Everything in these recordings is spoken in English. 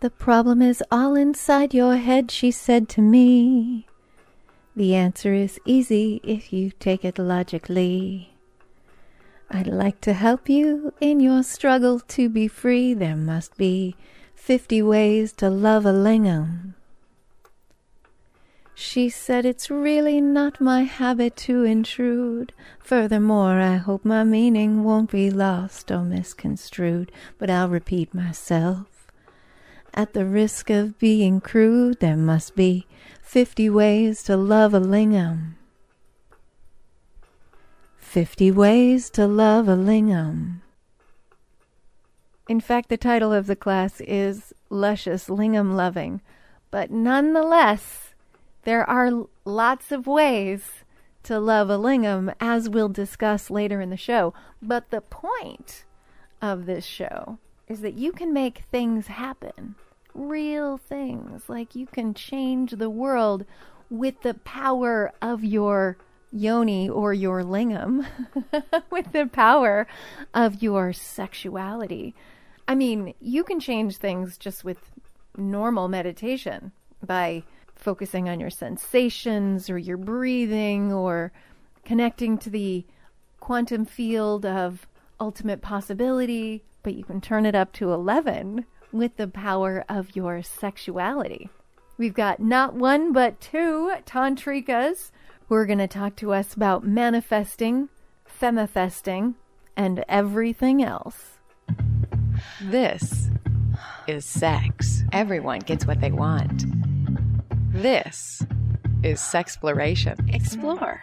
The problem is all inside your head, she said to me. The answer is easy if you take it logically. I'd like to help you in your struggle to be free. There must be fifty ways to love a lingam. She said it's really not my habit to intrude. Furthermore, I hope my meaning won't be lost or misconstrued, but I'll repeat myself. At the risk of being crude, there must be fifty ways to love a lingam. Fifty ways to love a lingam. In fact, the title of the class is Luscious Lingam Loving, but nonetheless, there are lots of ways to love a lingam, as we'll discuss later in the show. But the point of this show is that you can make things happen, real things. Like you can change the world with the power of your yoni or your lingam, with the power of your sexuality. I mean, you can change things just with normal meditation by focusing on your sensations or your breathing or connecting to the quantum field of ultimate possibility, but you can turn it up to 11 with the power of your sexuality. We've got not one but two tantrikas who are going to talk to us about manifesting, femifesting, and everything else. This is sex. Everyone gets what they want. This is Sexploration. Explore.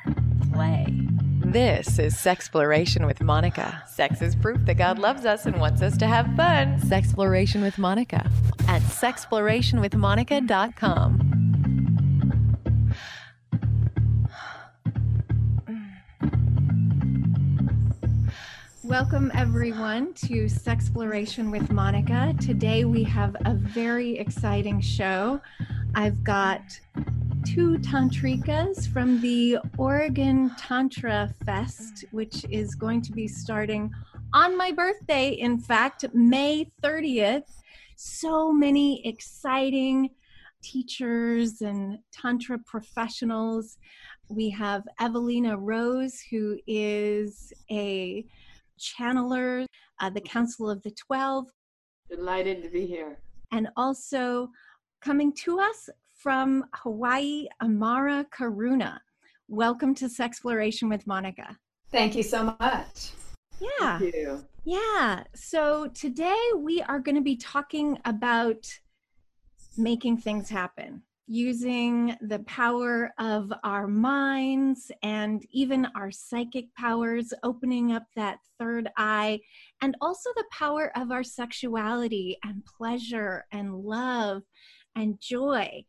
Play. This is Sexploration with Monica. Sex is proof that God loves us and wants us to have fun. Sexploration with Monica at sexplorationwithmonica.com. Welcome, everyone, to Sexploration with Monica. Today we have a very exciting show. I've got two tantrikas from the Oregon Tantra Fest, which is going to be starting on my birthday, in fact, May 30th. So many exciting teachers and Tantra professionals. We have Evelina Rose, who is a channeler, uh, the Council of the Twelve. Delighted to be here. And also coming to us from Hawaii, Amara Karuna. Welcome to Sexploration with Monica. Thank you so much. Yeah. Thank you. Yeah. So today we are going to be talking about making things happen using the power of our minds and even our psychic powers, opening up that third eye, and also the power of our sexuality and pleasure and love and joy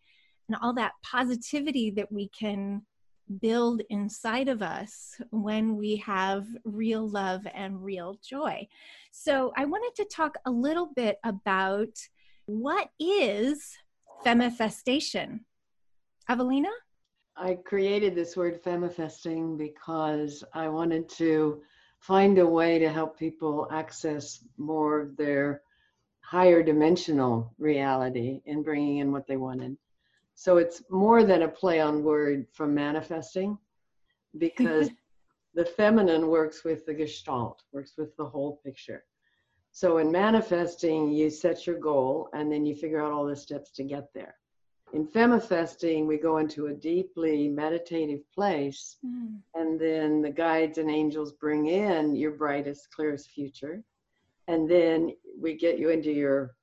and all that positivity that we can build inside of us when we have real love and real joy. So, I wanted to talk a little bit about what is femifestation. Evelina? I created this word femifesting because I wanted to find a way to help people access more of their higher dimensional reality in bringing in what they wanted. So it's more than a play on word from manifesting because the feminine works with the gestalt, works with the whole picture. So in manifesting, you set your goal and then you figure out all the steps to get there. In femifesting, we go into a deeply meditative place, mm. and then the guides and angels bring in your brightest, clearest future and then we get you into your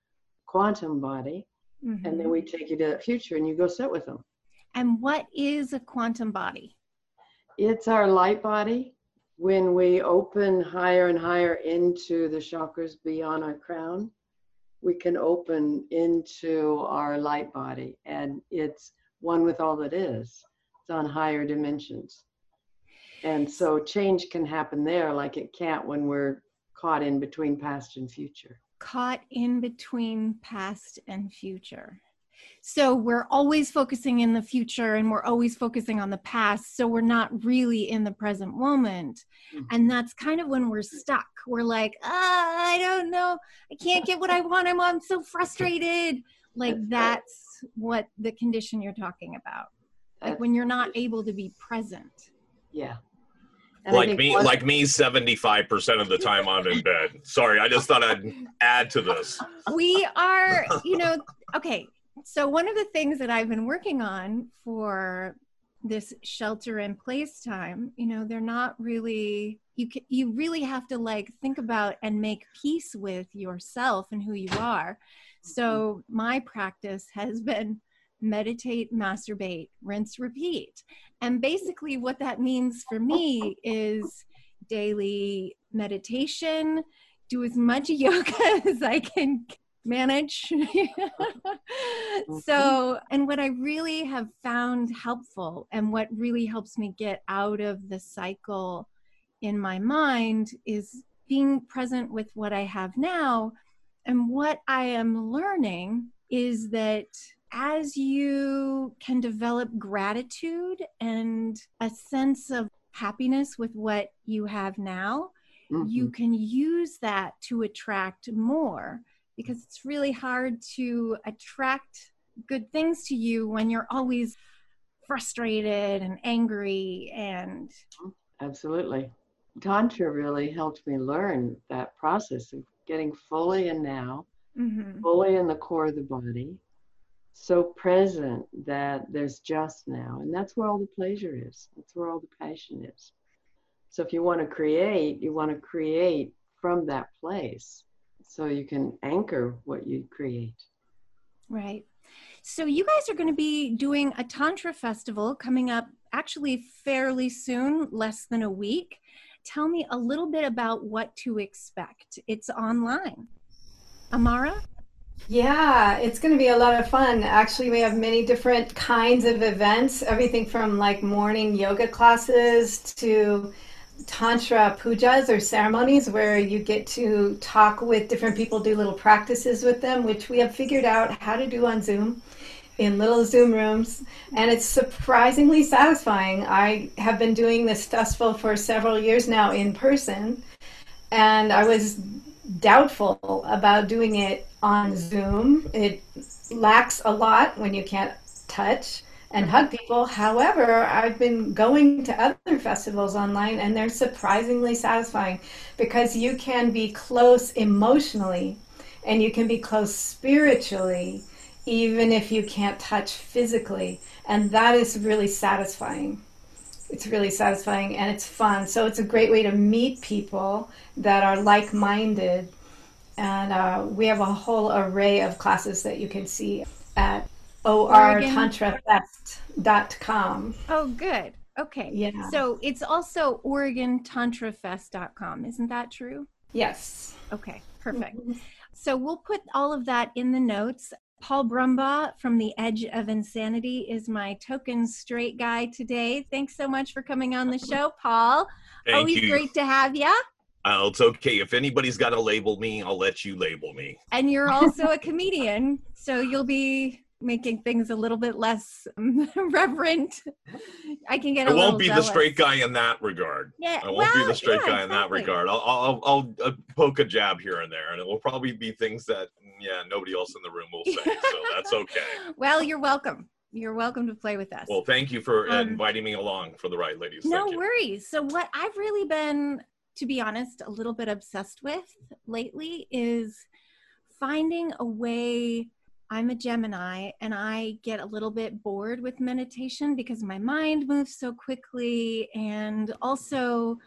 quantum body mm-hmm. and then we take you to that future and you go sit with them. And what is a quantum body? It's our light body. When we open higher and higher into the chakras beyond our crown we can open into our light body. And it's one with all that is. It's on higher dimensions. And so change can happen there like it can't when we're caught in between past and future. Caught in between past and future. So we're always focusing in the future and we're always focusing on the past. So we're not really in the present moment. Mm-hmm. And that's kind of when we're stuck. We're like, ah, I don't know. I can't get what I want. I'm, I'm so frustrated. Like that's what the condition you're talking about. Like when you're not able to be present. Yeah. And like me, like me, seventy-five percent of the time I'm in bed. Sorry, I just thought I'd add to this. We are, you know, okay. So one of the things that I've been working on for this shelter in place time, you know, they're not really you can, you really have to like think about and make peace with yourself and who you are. So my practice has been meditate, masturbate, rinse, repeat. And basically, what that means for me is daily meditation, do as much yoga as I can manage. so, mm-hmm. and what I really have found helpful and what really helps me get out of the cycle in my mind is being present with what I have now. And what I am learning is that as you can develop gratitude and a sense of happiness with what you have now, mm-hmm. you can use that to attract more because it's really hard to attract good things to you when you're always frustrated and angry and absolutely tantra really helped me learn that process of getting fully in now mm-hmm. fully in the core of the body so present that there's just now and that's where all the pleasure is that's where all the passion is so if you want to create you want to create from that place so you can anchor what you create. Right. So you guys are going to be doing a tantra festival coming up actually fairly soon, less than a week. Tell me a little bit about what to expect. It's online. Amara? Yeah, it's going to be a lot of fun. Actually, we have many different kinds of events, everything from like morning yoga classes to tantra pujas or ceremonies where you get to talk with different people, do little practices with them, which we have figured out how to do on Zoom in little Zoom rooms, and it's surprisingly satisfying. I have been doing this festival for several years now in person, and I was doubtful about doing it on Zoom. It lacks a lot when you can't touch and mm-hmm. hug people. However, I've been going to other festivals online and they're surprisingly satisfying because you can be close emotionally and you can be close spiritually even if you can't touch physically. And that is really satisfying. It's really satisfying and it's fun. So it's a great way to meet people that are like minded. And uh, we have a whole array of classes that you can see at ortantrafest.com. Oh, good. Okay. Yeah. So it's also oregontantrafest.com. Isn't that true? Yes. Okay, perfect. Mm-hmm. So we'll put all of that in the notes. Paul Brumbaugh from The Edge of Insanity is my token straight guy today. Thanks so much for coming on the show, Paul. Thank Always you. great to have you. Uh, it's okay. If anybody's got to label me, I'll let you label me. And you're also a comedian, so you'll be making things a little bit less reverent. I can get. I won't be jealous. the straight guy in that regard. Yeah, I won't well, be the straight yeah, guy in that regard. I'll, I'll, I'll, I'll poke a jab here and there, and it will probably be things that yeah nobody else in the room will say. so that's okay. Well, you're welcome. You're welcome to play with us. Well, thank you for Um, inviting me along for the ride, ladies. no worries. So, what I've really been, to be honest, a little bit obsessed with lately is finding a way. I'm a Gemini and I get a little bit bored with meditation because my mind moves so quickly. And also,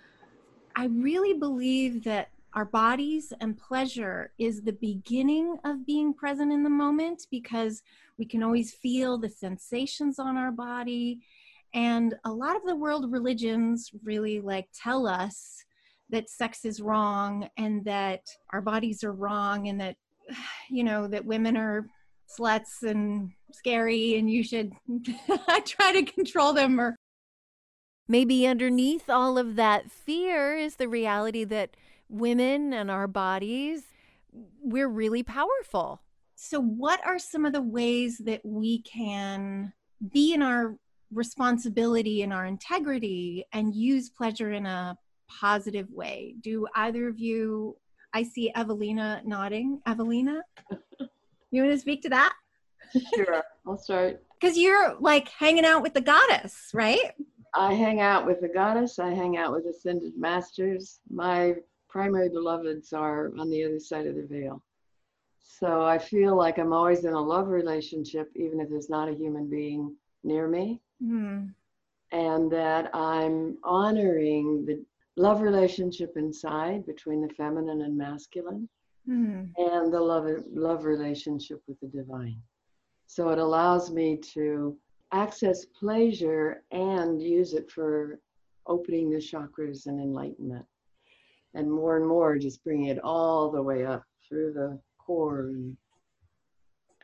I really believe that our bodies and pleasure is the beginning of being present in the moment because we can always feel the sensations on our body. And a lot of the world religions really like tell us that sex is wrong and that our bodies are wrong and that you know that women are sluts and scary and you should try to control them or maybe underneath all of that fear is the reality that women and our bodies we're really powerful so, what are some of the ways that we can be in our responsibility and our integrity and use pleasure in a positive way? Do either of you? I see Evelina nodding. Evelina, you want to speak to that? Sure, I'll start. Because you're like hanging out with the goddess, right? I hang out with the goddess. I hang out with ascended masters. My primary beloveds are on the other side of the veil. So I feel like I'm always in a love relationship, even if there's not a human being near me. Hmm. And that I'm honoring the love relationship inside between the feminine and masculine Hmm. and the love, love relationship with the divine. So it allows me to access pleasure and use it for opening the chakras and enlightenment. And more and more, just bringing it all the way up through the core and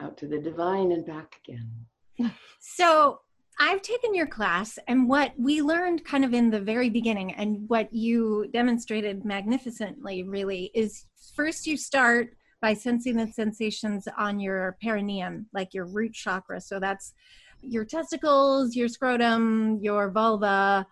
out to the divine and back again. So I've taken your class, and what we learned kind of in the very beginning, and what you demonstrated magnificently really is first you start by sensing the sensations on your perineum, like your root chakra. So that's your testicles, your scrotum, your vulva,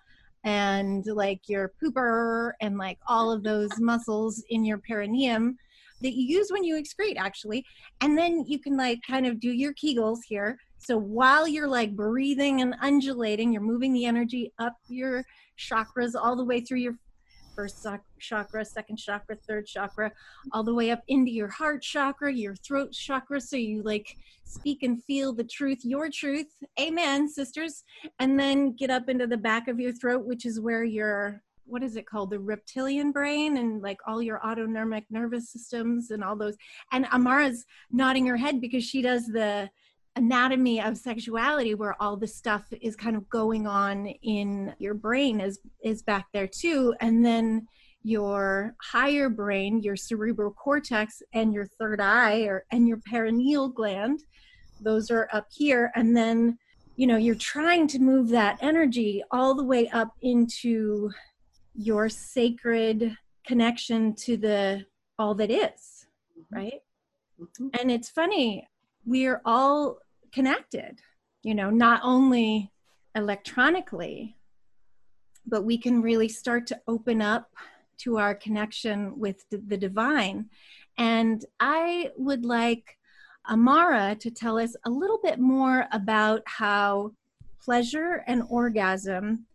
and like your pooper, and like all of those muscles in your perineum that you use when you excrete, actually. And then you can like kind of do your kegels here. So while you're like breathing and undulating, you're moving the energy up your chakras all the way through your first chakra, second chakra, third chakra, all the way up into your heart chakra, your throat chakra. So you like speak and feel the truth, your truth. Amen, sisters. And then get up into the back of your throat, which is where your what is it called the reptilian brain and like all your autonomic nervous systems and all those and amara's nodding her head because she does the anatomy of sexuality where all the stuff is kind of going on in your brain is is back there too and then your higher brain your cerebral cortex and your third eye or and your perineal gland those are up here. And then you know you're trying to move that energy all the way up into your sacred connection to the all that is right? Mhm. and it's funny we're all connected you know not only electronically but we can really start to open up to our connection with the, divine. And i would like amara to tell us a little bit more about how pleasure and orgasm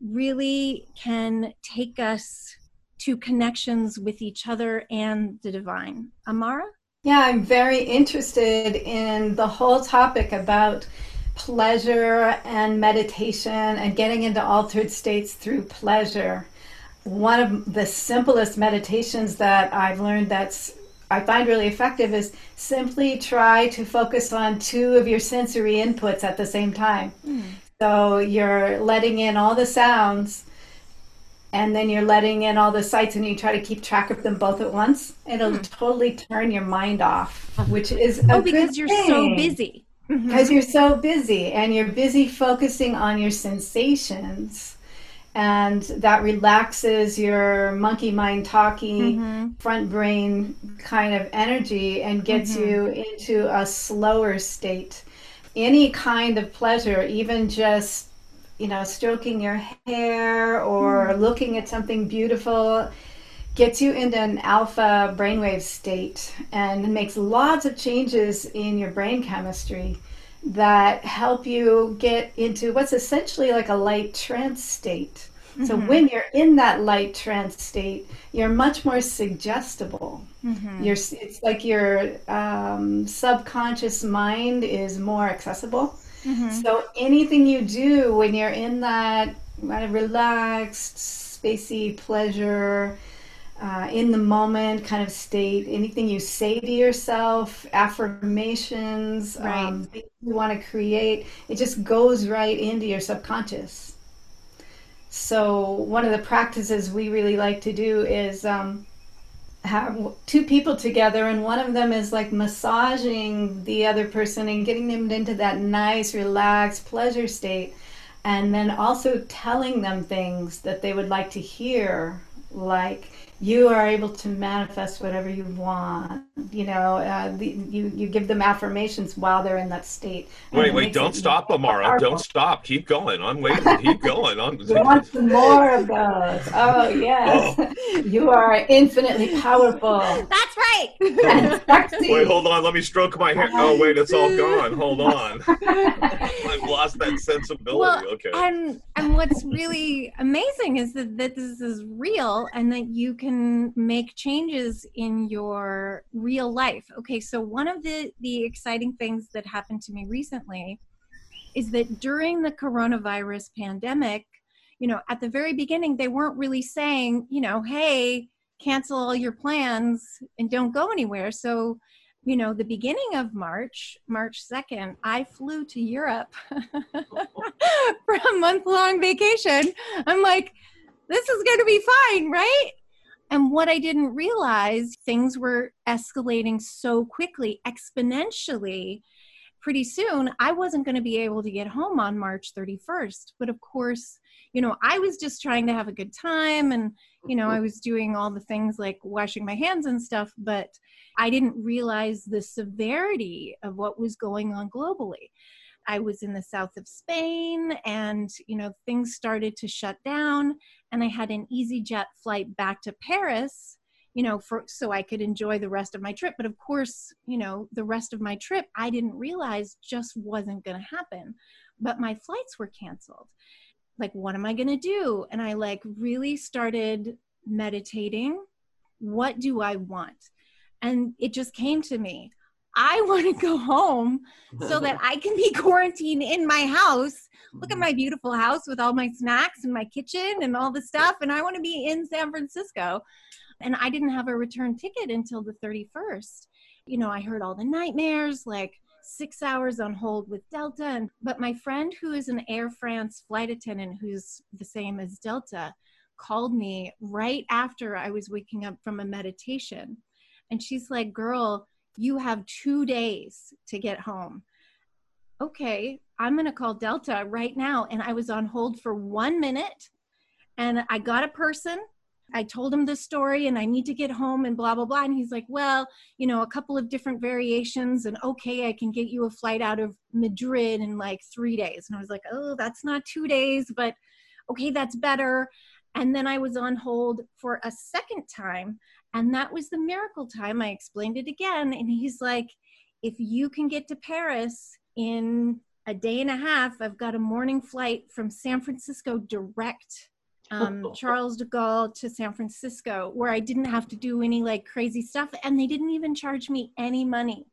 really can take us to connections with each other and the divine. Amara? Yeah, I'm very interested in the whole topic about pleasure and meditation and getting into altered states through pleasure. One of the simplest meditations that I've learned that's I find really effective is simply try to focus on two of your sensory inputs at the same time. So you're letting in all the sounds and then you're letting in all the sights and you try to keep track of them both at once it'll totally turn your mind off which is a oh because you're so thing. busy Mhm. because you're so busy and you're busy focusing on your sensations and that relaxes your monkey mind talking Mhm. front brain kind of energy and gets you into a slower state. Any kind of pleasure even just you know stroking your hair or looking at something beautiful gets you into an alpha brainwave state and makes lots of changes in your brain chemistry that help you get into what's essentially like a light trance state. So mm-hmm. when you're in that light trance state, you're much more suggestible. Mm-hmm. You're, it's like your um, subconscious mind is more accessible. Mm-hmm. So anything you do when you're in that kind of relaxed, spacey pleasure, uh, in the moment kind of state, anything you say to yourself, affirmations, Right. um, you want to create, it just goes right into your subconscious. So one of the practices we really like to do is um, have two people together, and one of them is like massaging the other person and getting them into that nice, relaxed pleasure state, and then also telling them things that they would like to hear, like you are able to manifest whatever you want. You know, uh, the, you you give them affirmations while they're in that state. Wait, wait, don't stop, Amara. powerful. Don't stop. Keep going. I'm waiting. Keep going. I'm, You want some more of those? Oh yes, you are infinitely powerful That's right. and sexy. Wait, hold on. Let me stroke my hair. Oh, wait, it's all gone. Hold on. I've lost that sensibility. Well, okay. and and what's really amazing is that, that this is real and that you can make changes in your real life. Okay, so one of the the exciting things that happened to me recently is that during the coronavirus pandemic, you know, at the very beginning they weren't really saying, you know, hey, cancel all your plans and don't go anywhere. So you know, the beginning of March, March 2nd, I flew to Europe for a month long vacation. I'm like, this is going to be fine, right? And what I didn't realize, things were escalating so quickly, exponentially. Pretty soon, I wasn't going to be able to get home on March 31st. But of course, you know, I was just trying to have a good time and, you know, I mm-hmm. was doing all the things like washing my hands and stuff, but I didn't realize the severity of what was going on globally. I was in the south of Spain and, you know, things started to shut down and I had an EasyJet flight back to Paris, you know, for so I could enjoy the rest of my trip, but of course, you know, the rest of my trip I didn't realize just wasn't going to happen. But my flights were canceled. Like what am I going to do? And I like really started meditating. What do I want? And it just came to me. I want to go home so that I can be quarantined in my house. Look at mm-hmm. my beautiful house with all my snacks and my kitchen and all the stuff. And I want to be in San Francisco. And I didn't have a return ticket until the 31st. You know, I heard all the nightmares, like six hours on hold with Delta. And, but my friend, who is an Air France flight attendant, who's the same as Delta, called me right after I was waking up from a meditation. And she's like, Girl, you have two days to get home. Okay, I'm going to call Delta right now. And I was on hold for one minute and I got a person. I told him the story and I need to get home and blah, blah, blah. And he's like, Well, you know, a couple of different variations. And okay, I can get you a flight out of Madrid in like three days. And I was like, Oh, that's not two days, but okay, that's better. And then I was on hold for a second time. And that was the miracle time. I explained it again. And he's like, if you can get to Paris in a day and a half, I've got a morning flight from San Francisco direct, um, Charles de Gaulle to San Francisco, where I didn't have to do any like crazy stuff. And they didn't even charge me any money.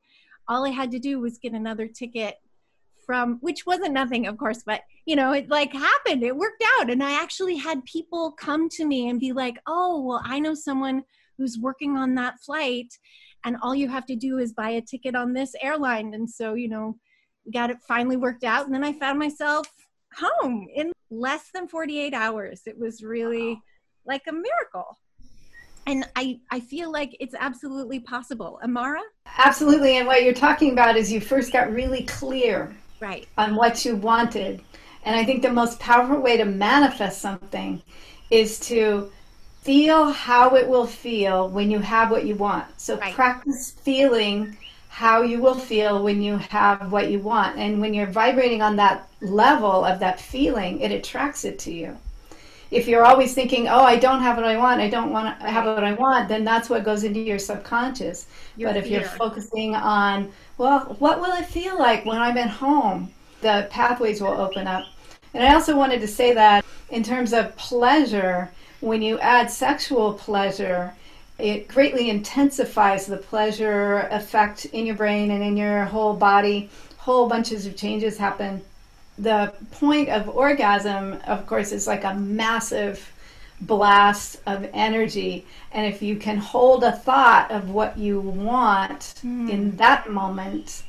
All I had to do was get another ticket from which wasn't nothing of course but you know it like happened it worked out and i actually had people come to me and be like oh well i know someone who's working on that flight and all you have to do is buy a ticket on this airline. And so you know we got it finally worked out. And then i found myself home in less than 48 hours. It was really like a miracle. And i i feel like it's absolutely possible. Amara? Absolutely. And what you're talking about is you first got really clear right. on what you wanted. And I think the most powerful way to manifest something is to feel how it will feel when you have what you want. So Right. practice feeling how you will feel when you have what you want. And when you're vibrating on that level of that feeling, it attracts it to you. If you're always thinking, "Oh, I don't have what I want. I don't want to have what I want," then that's what goes into your subconscious. Your but if you're focusing on, well, what will it feel like when I'm at home? The pathways will open up. And I also wanted to say that in terms of pleasure, when you add sexual pleasure, it greatly intensifies the pleasure effect in your brain and in your whole body. Whole bunches of changes happen. The point of orgasm, of course, is like a massive blast of energy. And if you can hold a thought of what you want in hmm. that moment,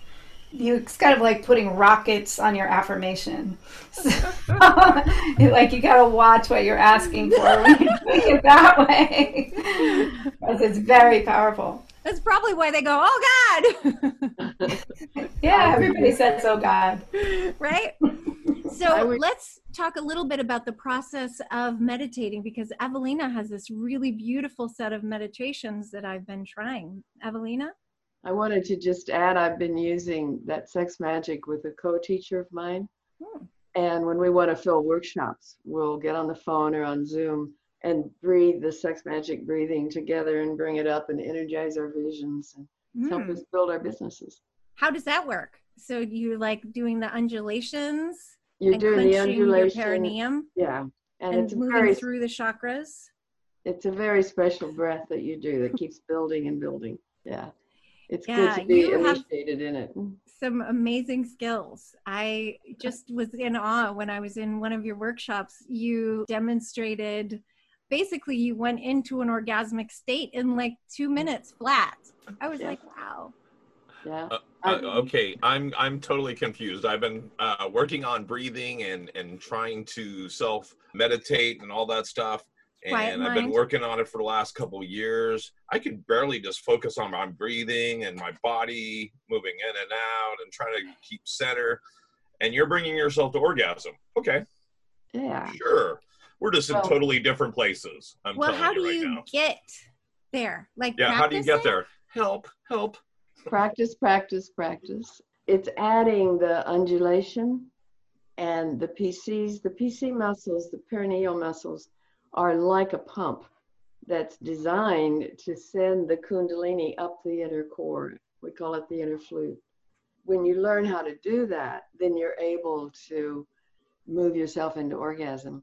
you it's kind of like putting rockets on your affirmation. So, like you got to watch what you're asking for when you think it that way, because it's very powerful. that's probably why they go oh god Yeah, everybody says, "Oh God." right? So would- let's talk a little bit about the process of meditating because Evelina has this really beautiful set of meditations that I've been trying. Evelina? I wanted to just add I've been using that sex magic with a co teacher of mine. Hmm. And when we want to fill workshops, we'll get on the phone or on Zoom and breathe the sex magic breathing together and bring it up and energize our visions and help Hmm. us build our businesses. How does that work? So you like doing the undulations You're doing the clenching your undulation. perineum Yeah. And, and, it's moving very through the chakras? it's a very special breath that you do that keeps building and building. Yeah. It's Yeah, good to be you have- initiated in it. some amazing skills. I just was in awe when I was in one of your workshops. You demonstrated basically you went into an orgasmic state in like two minutes flat. I was Yeah. like, wow. Yeah. Uh, Um, okay, I'm I'm totally confused. I've been uh, working on breathing and and trying to self meditate and all that stuff, Quiet and I've been working on it for the last couple of years. I could barely just focus on my breathing and my body moving in and out and trying to keep center. And you're bringing yourself to orgasm. Okay, Yeah. sure. We're just in Well- totally different places. I'm well, telling how you do right you now. get there? Like, Yeah, how do you get there? Help, help. practice, practice, practice. It's adding the undulation and the PCs. The PC muscles, the perineal muscles, are like a pump that's designed to send the Kundalini up the inner core. We call it the inner flute. When you learn how to do that, then you're able to move yourself into orgasm.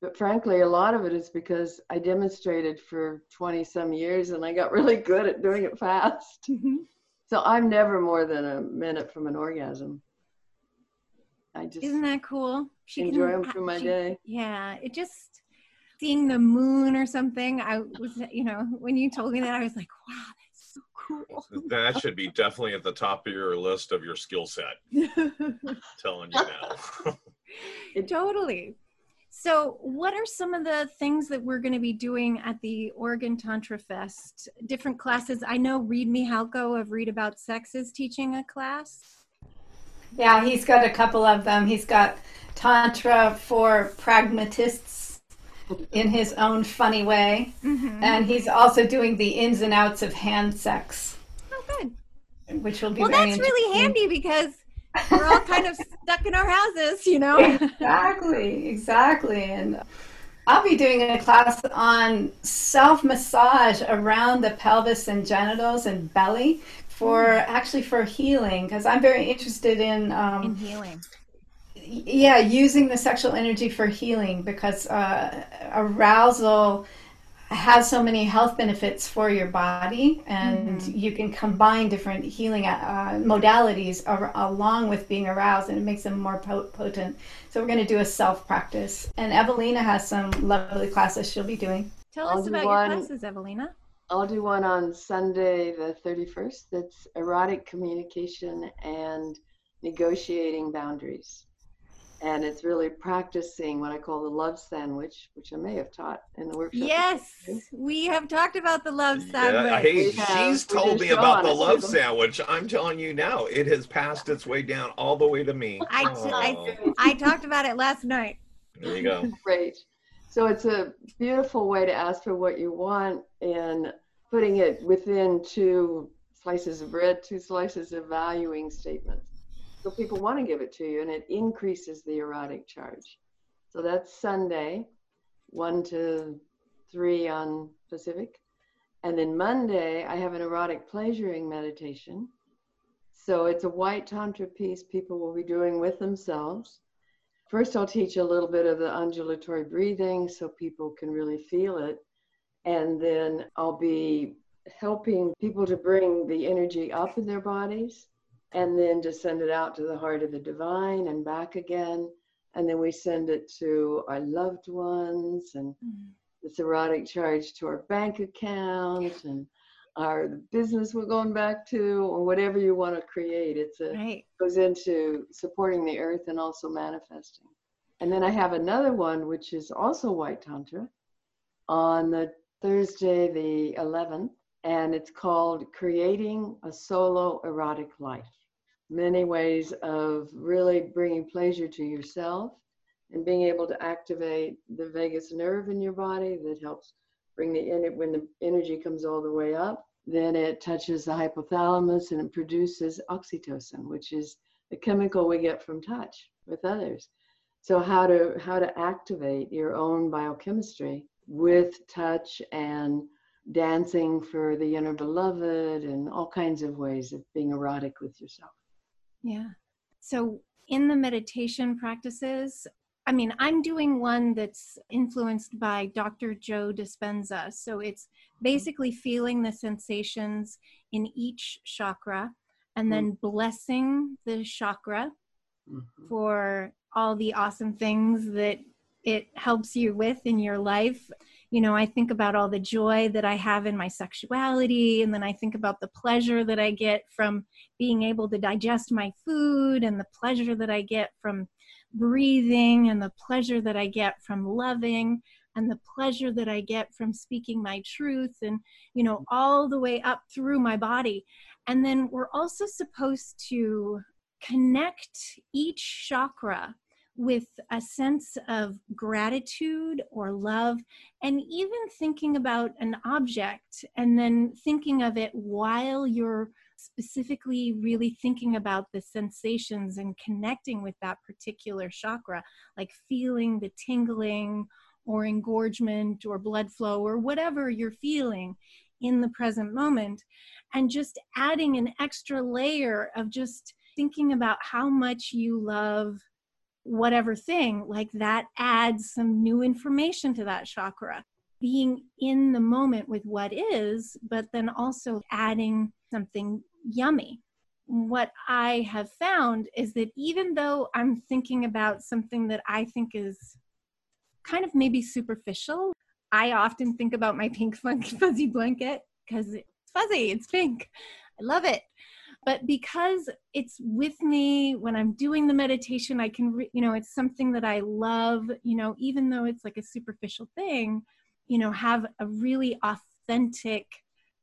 But frankly, a lot of it is because I demonstrated for 20 some years and I got really good at doing it fast. Mhm. So I'm never more than a minute from an orgasm. I just Isn't that cool? She enjoy can- them through my she- day. Yeah, it just seeing the moon or something. I was, you know, when you told me that, I was like, wow, that's so cool. That should be definitely at the top of your list of your skill set. telling you now. totally. So, what are some of the things that we're going to be doing at the Oregon Tantra Fest? Different classes. I know Reid Mihalko of Reid About Sex is teaching a class. Yeah, he's got a couple of them. He's got Tantra for pragmatists in his own funny way. Mm-hmm. And he's also doing the ins and outs of hand sex, Oh, good. which will be Well, that's really handy because we're all kind of stuck in our houses, you know? exactly, exactly. And I'll be doing a class on self massage around the pelvis and genitals and belly for actually for healing because I'm very interested in um, in healing. Yeah using the sexual energy for healing because uh, arousal has so many health benefits for your body and you can combine different healing uh, modalities ar- along with being aroused and it makes them more potent so we're going to do a self practice and evelina has some lovely classes she'll be doing Tell I'll us do about one- your classes, Evelina. I'll do one on Sunday, the 31st. That's erotic communication and negotiating boundaries. And it's really practicing what I call the love sandwich, which I may have taught in the workshop. Yes, we have talked about the love yeah, sandwich. hey, We have- she's told me about the love too. sandwich. I'm telling you now, it has passed its way down all the way to me. I, t- I, I talked about it last night. there you go. Great. So it's a beautiful way to ask for what you want and putting it within two slices of bread, two slices of valuing statements. So people want to give it to you and it increases the erotic charge. So that's Sunday, 1 to 3 on Pacific. And then Monday, I have an erotic pleasuring meditation. So it's a white Tantra piece people will be doing with themselves. First, I'll teach a little bit of the undulatory breathing so people can really feel it. And then I'll be helping people to bring the energy up in their bodies and then to send it out to the heart of the divine and back again. And then we send it to our loved ones and mm-hmm. this erotic charge to our bank account and our business we're going back to or whatever you want to create. It's a Right. goes into supporting the earth and also manifesting. And then I have another one, which is also White Tantra, on the Thursday, the 11th, and it's called Creating a Solo Erotic Life. Many ways of really bringing pleasure to yourself and being able to activate the vagus nerve in your body that helps bring the in when the energy comes all the way up then it touches the hypothalamus and it produces oxytocin which is the chemical we get from touch with others. So how to how to activate your own biochemistry with touch and dancing for the inner beloved and all kinds of ways of being erotic with yourself yeah so in the meditation practices I mean, I'm doing one that's influenced by Dr. Joe Dispenza. So it's basically feeling the sensations in each chakra and then blessing the chakra mm-hmm. for all the awesome things that it helps you with in your life. You know, I think about all the joy that I have in my sexuality, and then I think about the pleasure that I get from being able to digest my food, and the pleasure that I get from breathing, and the pleasure that I get from loving, and the pleasure that I get from speaking my truth, and, you know, all the way up through my body. And then we're also supposed to connect each chakra with a sense of gratitude or love, and even thinking about an object and then thinking of it while you're specifically really thinking about the sensations and connecting with that particular chakra, like feeling the tingling or engorgement or blood flow or whatever you're feeling in the present moment, and just adding an extra layer of just thinking about how much you love whatever thing, like that adds some new information to that chakra. Being in the moment with what is, but then also adding something yummy. What I have found is that even though I'm thinking about something that I think is kind of maybe superficial, I often think about my pink fuzzy blanket because it's fuzzy, it's pink. I love it but because it's with me when i'm doing the meditation i can re- you know it's something that i love you know even though it's like a superficial thing you know have a really authentic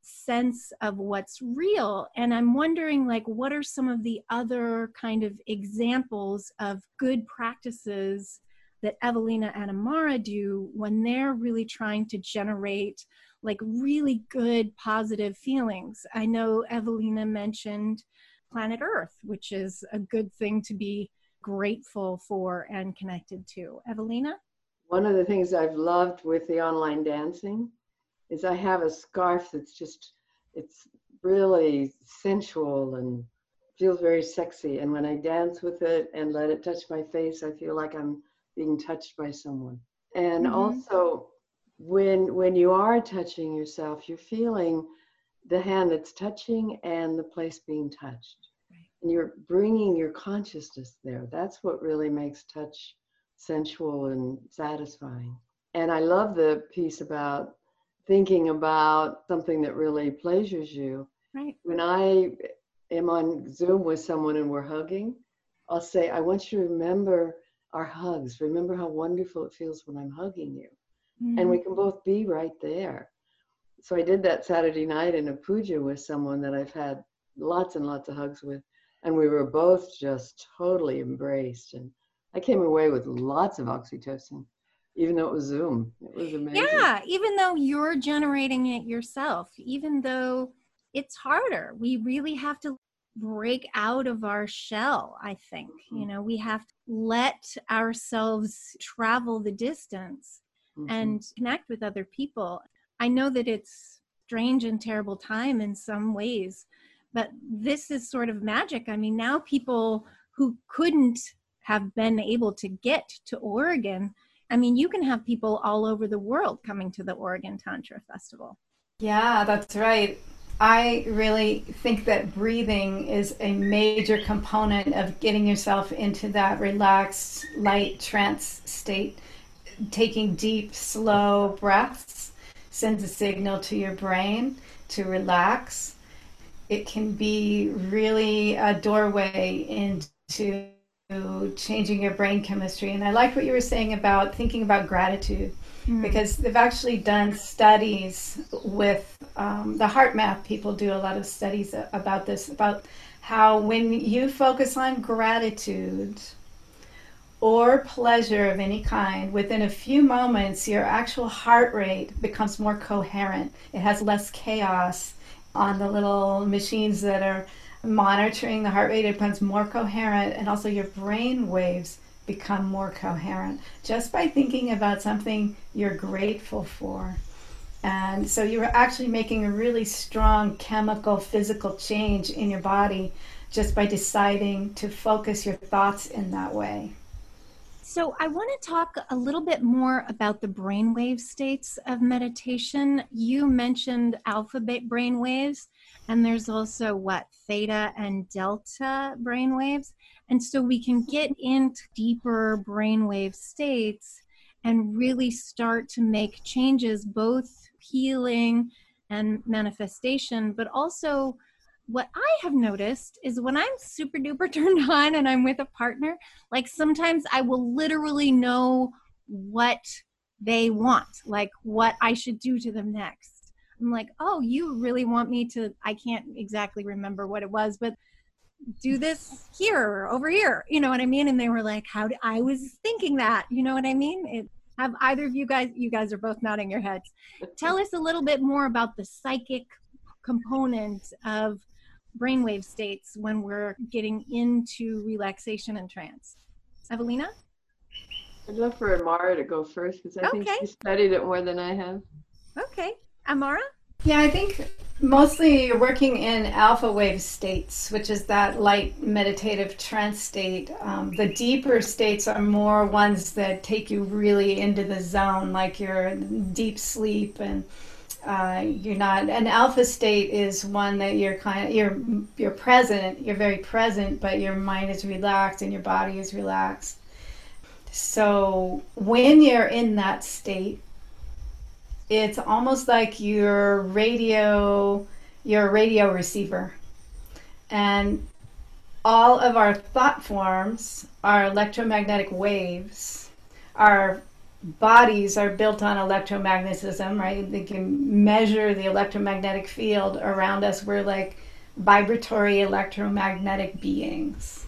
sense of what's real. And i'm wondering like what are some of the other kind of examples of good practices that evelina and amara do when they're really trying to generate like really good positive feelings. I know Evelina mentioned planet Earth, which is a good thing to be grateful for and connected to. Evelina? One of the things I've loved with the online dancing is I have a scarf that's just, it's really sensual and feels very sexy. And when I dance with it and let it touch my face, I feel like I'm being touched by someone. And mm-hmm. also, when when you are touching yourself you're feeling the hand that's touching and the place being touched. Right. and you're bringing your consciousness there. That's what really makes touch sensual and satisfying. And i love the piece about thinking about something that really pleasures you. Right. When i am on zoom with someone and we're hugging i'll say i want you to remember our hugs. Remember how wonderful it feels when i'm hugging you mm-hmm. and we can both be right there. So I did that Saturday night in a puja with someone that I've had lots and lots of hugs with, and we were both just totally embraced. And I came away with lots of oxytocin, even though it was Zoom. It was amazing. Yeah, even though you're generating it yourself, even though it's harder, we really have to break out of our shell i think you mm-hmm. know we have to let ourselves travel the distance mm-hmm. and connect with other people. I know that it's strange and terrible time in some ways, but this is sort of magic. I mean, now people who couldn't have been able to get to Oregon, I mean, you can have people all over the world coming to the Oregon Tantra Festival. Yeah, that's right. I really think that breathing is a major component of getting yourself into that relaxed, light trance state taking deep, slow breaths sends a signal to your brain to relax. It can be really a doorway into changing your brain chemistry. And I like what you were saying about thinking about gratitude. Mm. Because they've actually done studies with um, the HeartMath people do a lot of studies about this about how when you focus on gratitude, or pleasure of any kind, within a few moments, your actual heart rate becomes more coherent. It has less chaos on the little machines that are monitoring the heart rate. It becomes more coherent, and also your brain waves become more coherent just by thinking about something you're grateful for. And so you're actually making a really strong chemical, physical change in your body just by deciding to focus your thoughts in that way. So, I want to talk a little bit more about the brainwave states of meditation. You mentioned alpha brainwaves, and there's also what theta and delta brainwaves. And so, we can get into deeper brainwave states and really start to make changes, both healing and manifestation, but also what I have noticed is when I'm super duper turned on and I'm with a partner, like sometimes I will literally know what they want, like what I should do to them next. I'm like, oh, you really want me to, I can't exactly remember what it was, but do this here or over here. You know what I mean? And they were like, how do I was thinking that? You know what I mean? It, have either of you guys, you guys are both nodding your heads. Tell us a little bit more about the psychic component of brainwave states when we're getting into relaxation and trance. Evelina? I'd love for Amara to go first because I okay. think she studied it more than I have. Okay. Amara? Yeah, I think mostly you're working in alpha wave states, which is that light meditative trance state. Um, the deeper states are more ones that take you really into the zone, like your deep sleep and uh, you're not an alpha state is one that you're kind of you're you're present you're very present but your mind is relaxed and your body is relaxed. So when you're in that state it's almost like your radio your radio receiver. And all of our thought forms are electromagnetic waves are bodies are built on electromagnetism, right? They can measure the electromagnetic field around us. We're like vibratory electromagnetic beings.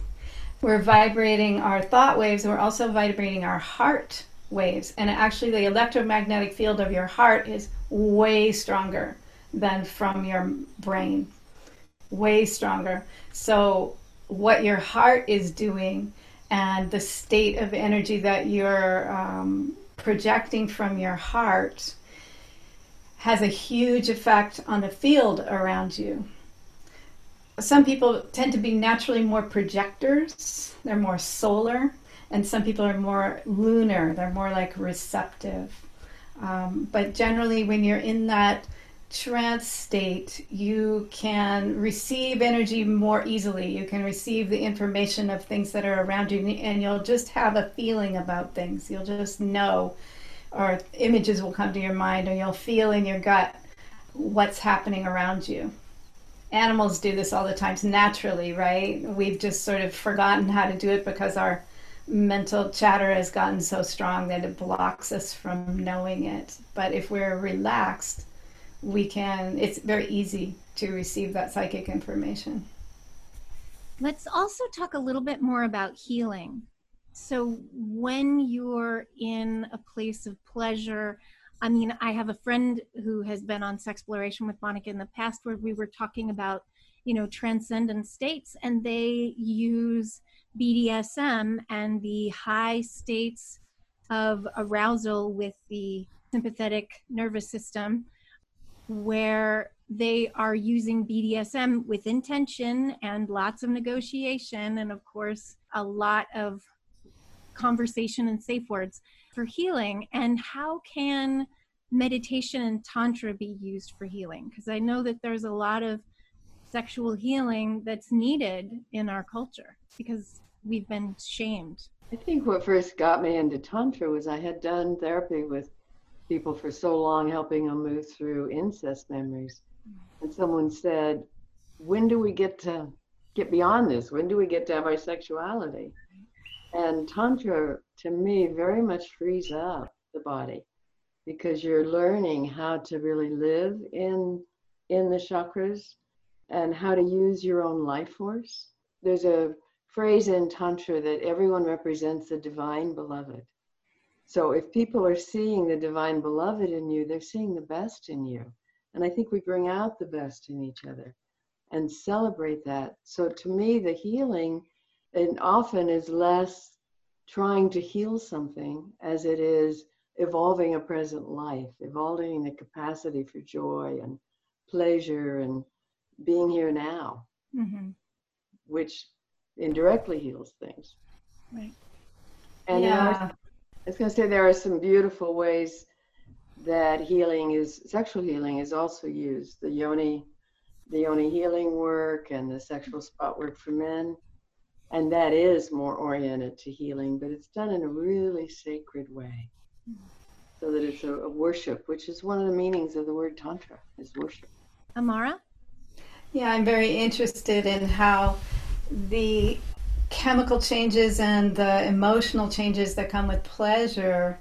We're vibrating our thought waves, we're also vibrating our heart waves. And actually, the electromagnetic field of your heart is way stronger than from your brain. Way stronger. So, what your heart is doing and the state of energy that you're um, projecting from your heart has a huge effect on the field around you. Some people tend to be naturally more projectors, they're more solar, and some people are more lunar, they're more like receptive. Um, but generally, when you're in that trance state, you can receive energy more easily. You can receive the information of things that are around you, and you'll just have a feeling about things. You'll just know, or images will come to your mind, or you'll feel in your gut what's happening around you. Animals do this all the time naturally, right? We've just sort of forgotten how to do it because our mental chatter has gotten so strong that it blocks us from knowing it. But if we're relaxed, we can, it's very easy to receive that psychic information. Let's also talk a little bit more about healing. So, when you're in a place of pleasure, I mean, I have a friend who has been on Sexploration with Monika in the past where we were talking about, you know, transcendent states, and they use BDSM and the high states of arousal with the sympathetic nervous system where they are using BDSM with intention and lots of negotiation, and of course, a lot of conversation and safe words for healing. And how can meditation and Tantra be used for healing? Because I know that there's a lot of sexual healing that's needed in our culture because we've been shamed. I think what first got me into Tantra was I had done therapy with people for so long, helping them move through incest memories. And someone said, When do we get to get beyond this? When do we get to have our sexuality? And Tantra, to me, very much frees up the body because you're learning how to really live in in the chakras and how to use your own life force. There's a phrase in Tantra that everyone represents the divine beloved. So if people are seeing the divine beloved in you, they're seeing the best in you. And I think we bring out the best in each other and celebrate that. So to me, the healing and often is less trying to heal something as it is evolving a present life, evolving the capacity for joy and pleasure and being here now, Mm-hmm. which indirectly heals things. Right. And yeah. I was going to say there are some beautiful ways that healing is sexual healing is also used. The yoni, the yoni healing work and the sexual spot work for men, and that is more oriented to healing, but it's done in a really sacred way, so that it's a, a worship, which is one of the meanings of the word tantra is worship. Amara? Yeah, I'm very interested in how the chemical changes and the emotional changes that come with pleasure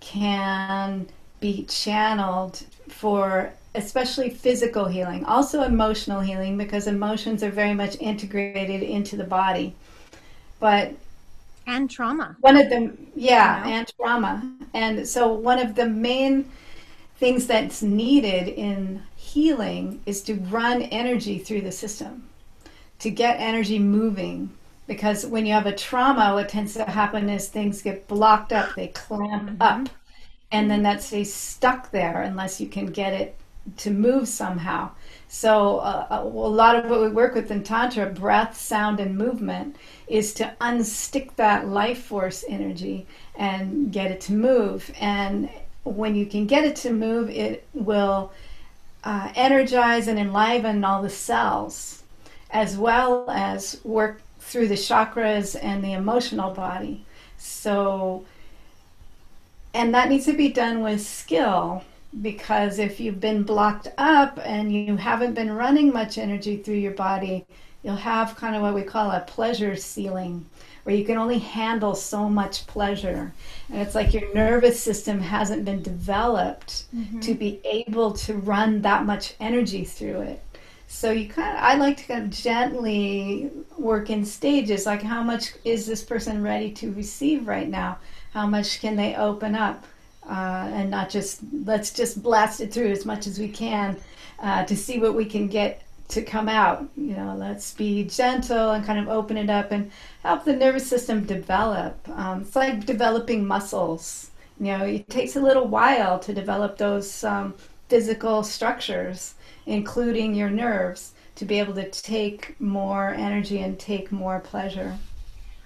can be channeled for especially physical healing, also emotional healing, because emotions are very much integrated into the body. But And trauma. one of them, yeah, You know? and trauma. And so one of the main things that's needed in healing is to run energy through the system, to get energy moving. Because when you have a trauma, what tends to happen is things get blocked up, they clamp up, and then that stays stuck there unless you can get it to move somehow. So, uh, a a lot of what we work with in Tantra, breath, sound, and movement, is to unstick that life force energy and get it to move. And when you can get it to move, it will uh, energize and enliven all the cells, as well as work through the chakras and the emotional body. So, and that needs to be done with skill because if you've been blocked up and you haven't been running much energy through your body, you'll have kind of what we call a pleasure ceiling where you can only handle so much pleasure. And it's like your nervous system hasn't been developed mm-hmm. to be able to run that much energy through it. So you kind of, I like to kind of gently work in stages, like how much is this person ready to receive right now? How much can they open up? Uh, and not just, let's just blast it through as much as we can uh, to see what we can get to come out. You know, let's be gentle and kind of open it up and help the nervous system develop. Um, it's like developing muscles. You know, it takes a little while to develop those um, physical structures, including your nerves, to be able to take more energy and take more pleasure.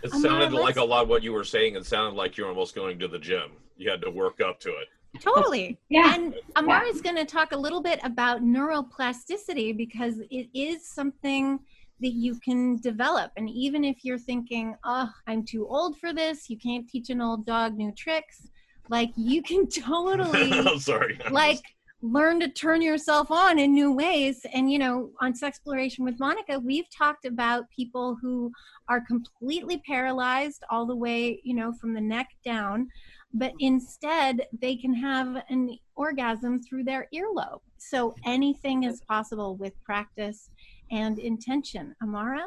It Amara, sounded like a lot what you were saying. It sounded like you're almost going to the gym. You had to work up to it. Totally. Yeah. And Amara is going to talk a little bit about neuroplasticity because it is something that you can develop. And even if you're thinking, oh, I'm too old for this, you can't teach an old dog new tricks, like you can totally I'm sorry. like learn to turn yourself on in new ways. And you know on Sexploration with Monika we've talked about people who are completely paralyzed all the way you know from the neck down but instead they can have an orgasm through their earlobe. So anything is possible with practice and intention. Amara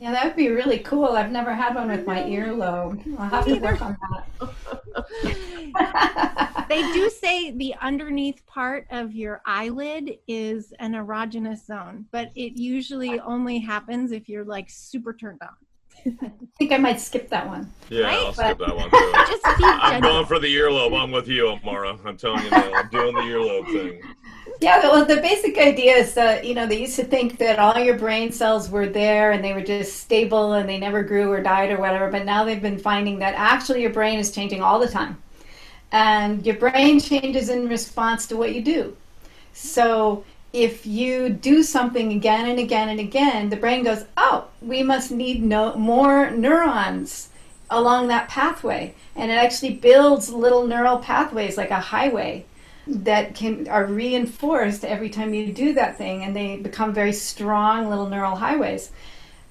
Yeah, that would be really cool. I've never had one with my earlobe. I'll have to work on that. they do say the underneath part of your eyelid is an erogenous zone, but it usually only happens if you're like super turned on. I think I might skip that one. Yeah, Right? I'll skip that one too. Just I'm going for the earlobe. I'm with you, Amara. I'm telling you now. I'm doing the earlobe thing. Yeah, well, the basic idea is that, you know, they used to think that all your brain cells were there and they were just stable and they never grew or died or whatever. But now they've been finding that actually your brain is changing all the time. And your brain changes in response to what you do. So if you do something again and again and again, the brain goes, oh, we must need no- more neurons along that pathway. And it actually builds little neural pathways like a highway that can are reinforced every time you do that thing and they become very strong little neural highways.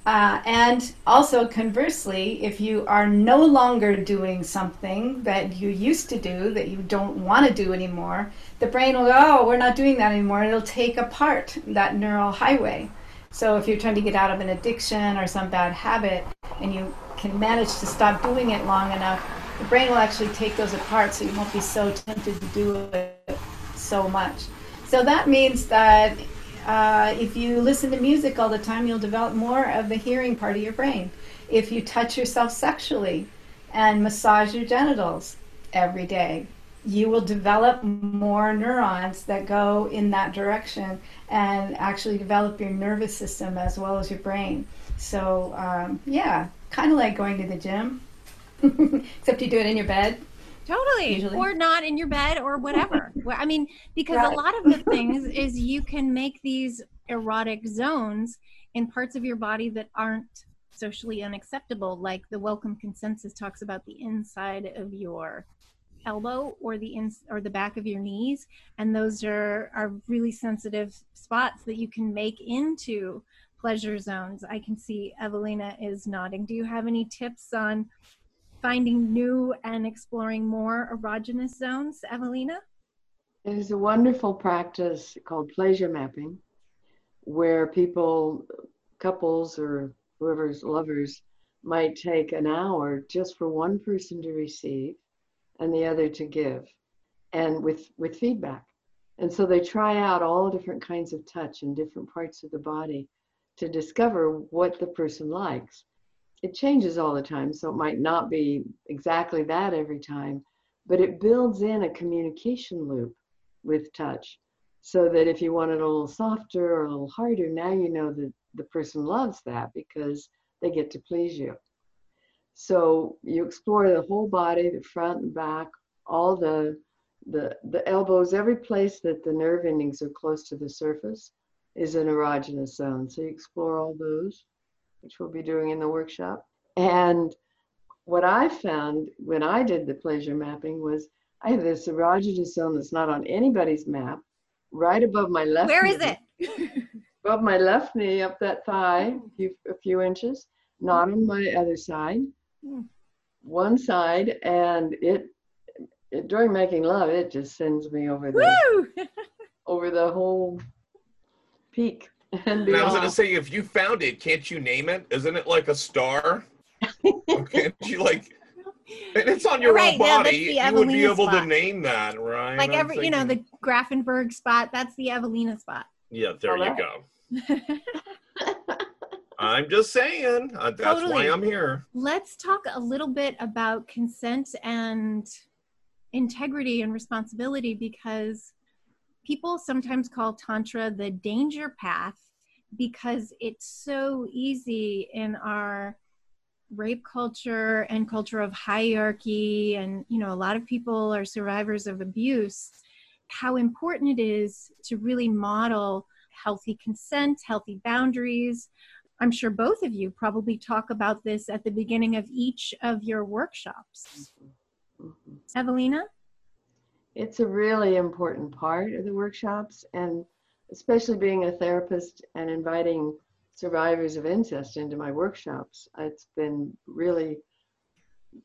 Uh, and also conversely if you are no longer doing something that you used to do that you don't want to do anymore the brain will go oh we're not doing that anymore. It'll take apart that neural highway. So if you're trying to get out of an addiction or some bad habit and you can manage to stop doing it long enough, the brain will actually take those apart so you won't be so tempted to do it so much. So that means that uh, if you listen to music all the time, you'll develop more of the hearing part of your brain. If you touch yourself sexually and massage your genitals every day, you will develop more neurons that go in that direction and actually develop your nervous system as well as your brain. So, um, yeah, kind of like going to the gym, except you do it in your bed. Totally. Usually. Or not in your bed or whatever. I mean, because Right. a lot of the things is you can make these erotic zones in parts of your body that aren't socially unacceptable. Like the welcome consensus talks about the inside of your elbow or the ins or the back of your knees and those are are really sensitive spots that you can make into pleasure zones i can see evelina is nodding do you have any tips on finding new and exploring more erogenous zones. Evelina? There's a wonderful practice called pleasure mapping where people, couples or whoever's lovers, might take an hour just for one person to receive and the other to give and with with feedback. And so they try out all different kinds of touch in different parts of the body to discover what the person likes it changes all the time so it might not be exactly that every time but it builds in a communication loop with touch so that if you want it a little softer or a little harder now you know that the person loves that because they get to please you so you explore the whole body, the front and back, all the the the elbows, every place that the nerve endings are close to the surface is an erogenous zone. So you explore all those, which we'll be doing in the workshop. And what I found when I did the pleasure mapping was I have this erogenous zone that's not on anybody's map, right above my left. where is knee it above my left knee, up that thigh, a few, a few inches, not on my other side, Hmm. one side, and it, it during making love, it just sends me over the over the whole peak and And I was beyond. gonna say, if you found it, can't you name it? Isn't it like a star? can't you like? And it's on your Right, own yeah, that's body. the you would be Evelina able to name that, right? like I'm every you know the grafenberg spot that's the evelina spot Yeah, there you Alright. go. I'm just saying. Uh, that's Totally. why I'm here. let's talk a little bit about consent and integrity and responsibility because people sometimes call tantra the danger path because it's so easy in our rape culture and culture of hierarchy and you know a lot of people are survivors of abuse how important it is to really model healthy consent healthy boundaries. I'm sure both of you probably talk about this at the beginning of each of your workshops. Mhm. evelina It's a really important part of the workshops, and especially being a therapist and inviting survivors of incest into my workshops, it's been really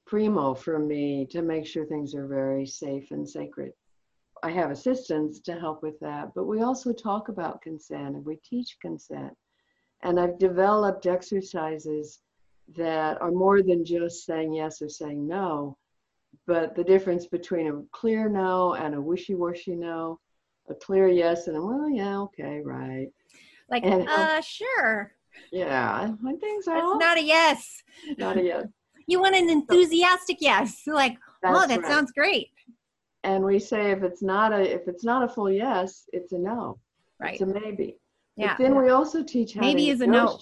primo for me to make sure things are very safe and sacred. I have assistants to help with that, but we also talk about consent and we teach consent. And I've developed exercises that are more than just saying yes or saying no, but the difference between a clear no and a wishy-washy no, a clear yes and a well, yeah, okay, right, like And- uh sure yeah, when things are that's all- not a yes not a yes. you want an enthusiastic yes like oh that right. sounds great And we say if it's not a if it's not a full yes, it's a no. right It's a maybe. yeah But then we also teach how to Maybe is a no.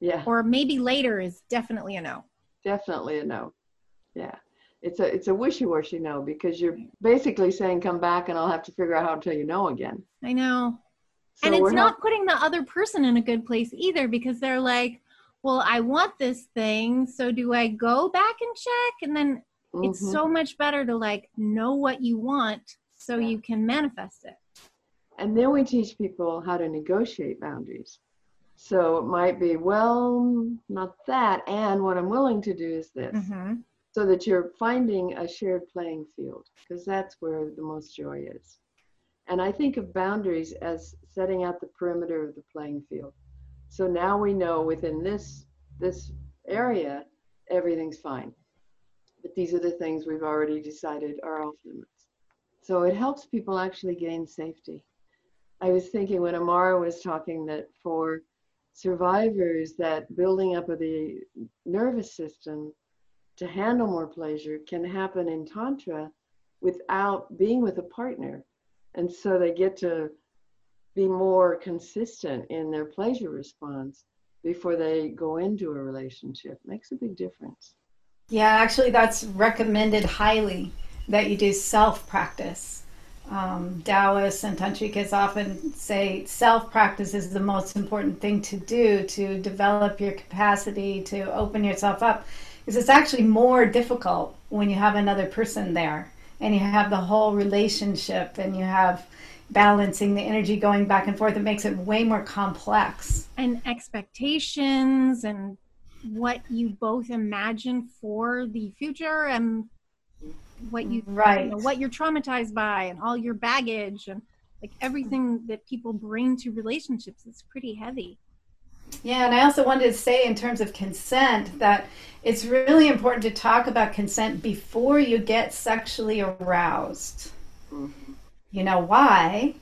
Yeah, or maybe later is definitely a no definitely a no. Yeah. It's a it's a wishy-washy no because you're basically saying come back and I'll have to figure out how to tell you no again. i know So and it's not putting the other person in a good place either because they're like well i want this thing so do i go back and check and then it's Mhm. so much better to like know what you want so Yeah. you can manifest it And then we teach people how to negotiate boundaries. So it might be, well, not that. And what I'm willing to do is this. mm-hmm. So that you're finding a shared playing field, because that's where the most joy is. And I think of boundaries as setting out the perimeter of the playing field So now we know within this this area, everything's fine. But these are the things we've already decided are off limits. So it helps people actually gain safety. I was thinking when Amara was talking that for survivors, that building up of the nervous system to handle more pleasure can happen in Tantra without being with a partner. And so they get to be more consistent in their pleasure response before they go into a relationship. Makes a big difference. Yeah, actually, that's recommended highly that you do self practice. Um, Taoists and Tantrikas often say self practice is the most important thing to do to develop your capacity to open yourself up. Because it's actually more difficult when you have another person there and you have the whole relationship and you have balancing the energy going back and forth. It makes it way more complex. And expectations and what you both imagine for the future and what you right you know, what you're traumatized by and all your baggage and like everything that people bring to relationships is pretty heavy yeah and i also wanted to say in terms of consent that it's really important to talk about consent before you get sexually aroused mm-hmm. you know why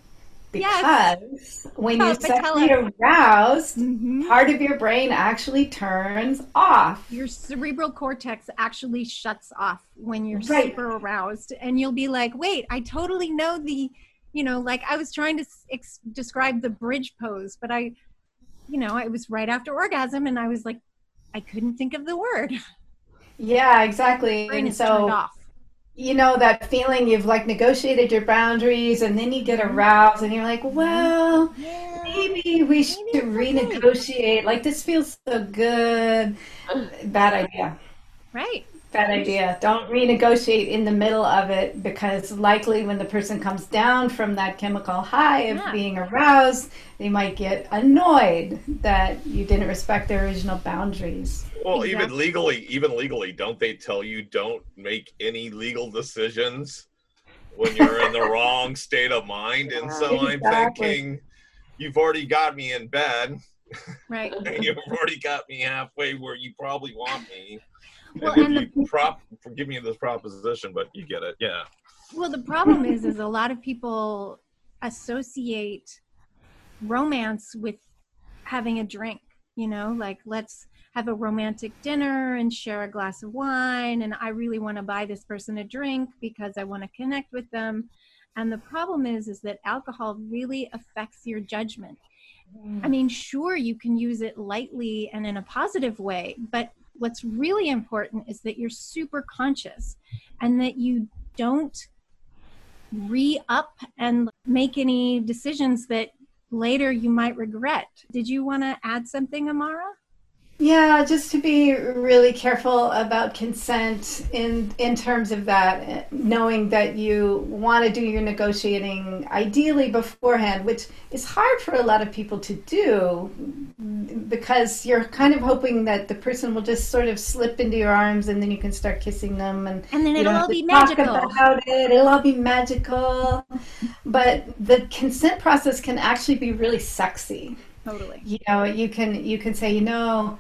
because yes. when you're sexually aroused, mm-hmm. part of your brain actually turns off. Your cerebral cortex actually shuts off when you're right. super aroused, and you'll be like, "Wait, I totally know the." You know, like I was trying to ex- describe the bridge pose, but I, you know, it was right after orgasm, and I was like, I couldn't think of the word. Yeah, exactly. and so you know that feeling you've like negotiated your boundaries and then you get mm-hmm. aroused and you're like well yeah. maybe we should renegotiate like this feels so good bad idea right bad idea don't renegotiate in the middle of it because likely when the person comes down from that chemical high of yeah. being aroused they might get annoyed that you didn't respect their original boundaries well, exactly. even legally, even legally, don't they tell you don't make any legal decisions when you're in the wrong state of mind? And so exactly. I'm thinking, you've already got me in bed. Right. and you've already got me halfway where you probably want me. Well, and, and the, prop forgive me this proposition, but you get it. Yeah. Well, the problem is, is a lot of people associate romance with having a drink. You know, like let's have a romantic dinner and share a glass of wine and i really want to buy this person a drink because i want to connect with them and the problem is is that alcohol really affects your judgment i mm. mean sure you can use it lightly and in a positive way but what's really important is that you're super conscious and that you don't re-up and make any decisions that later you might regret. Did you want to add something amara yeah, just to be really careful about consent in in terms of that, knowing that you want to do your negotiating ideally beforehand, which is hard for a lot of people to do because you're kind of hoping that the person will just sort of slip into your arms and then you can start kissing them and and then it'll all be magical. About it. It'll all be magical, but the consent process can actually be really sexy. Totally. You know, you can you can say, you know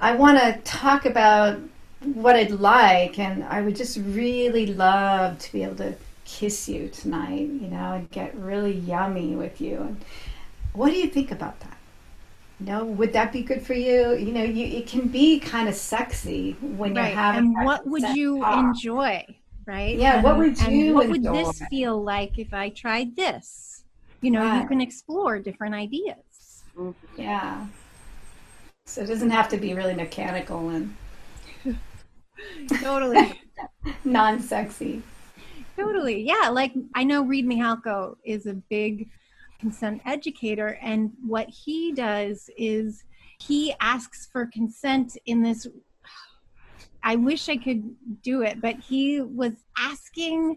I want to talk about what I'd like, and I would just really love to be able to kiss you tonight, you know, and get really yummy with you. And what do you think about that? You know, would that be good for you? You know, you it can be kind of sexy when right. you're having. And what would you talk. enjoy? Right? Yeah. And, what would you? what enjoy? would this feel like if I tried this? You know, right. you can explore different ideas. Mm-hmm. Yeah. So it doesn't have to be really mechanical and totally non-sexy. Totally. Yeah, like I know Reid Mihalko is a big consent educator and what he does is he asks for consent in this I wish I could do it, but he was asking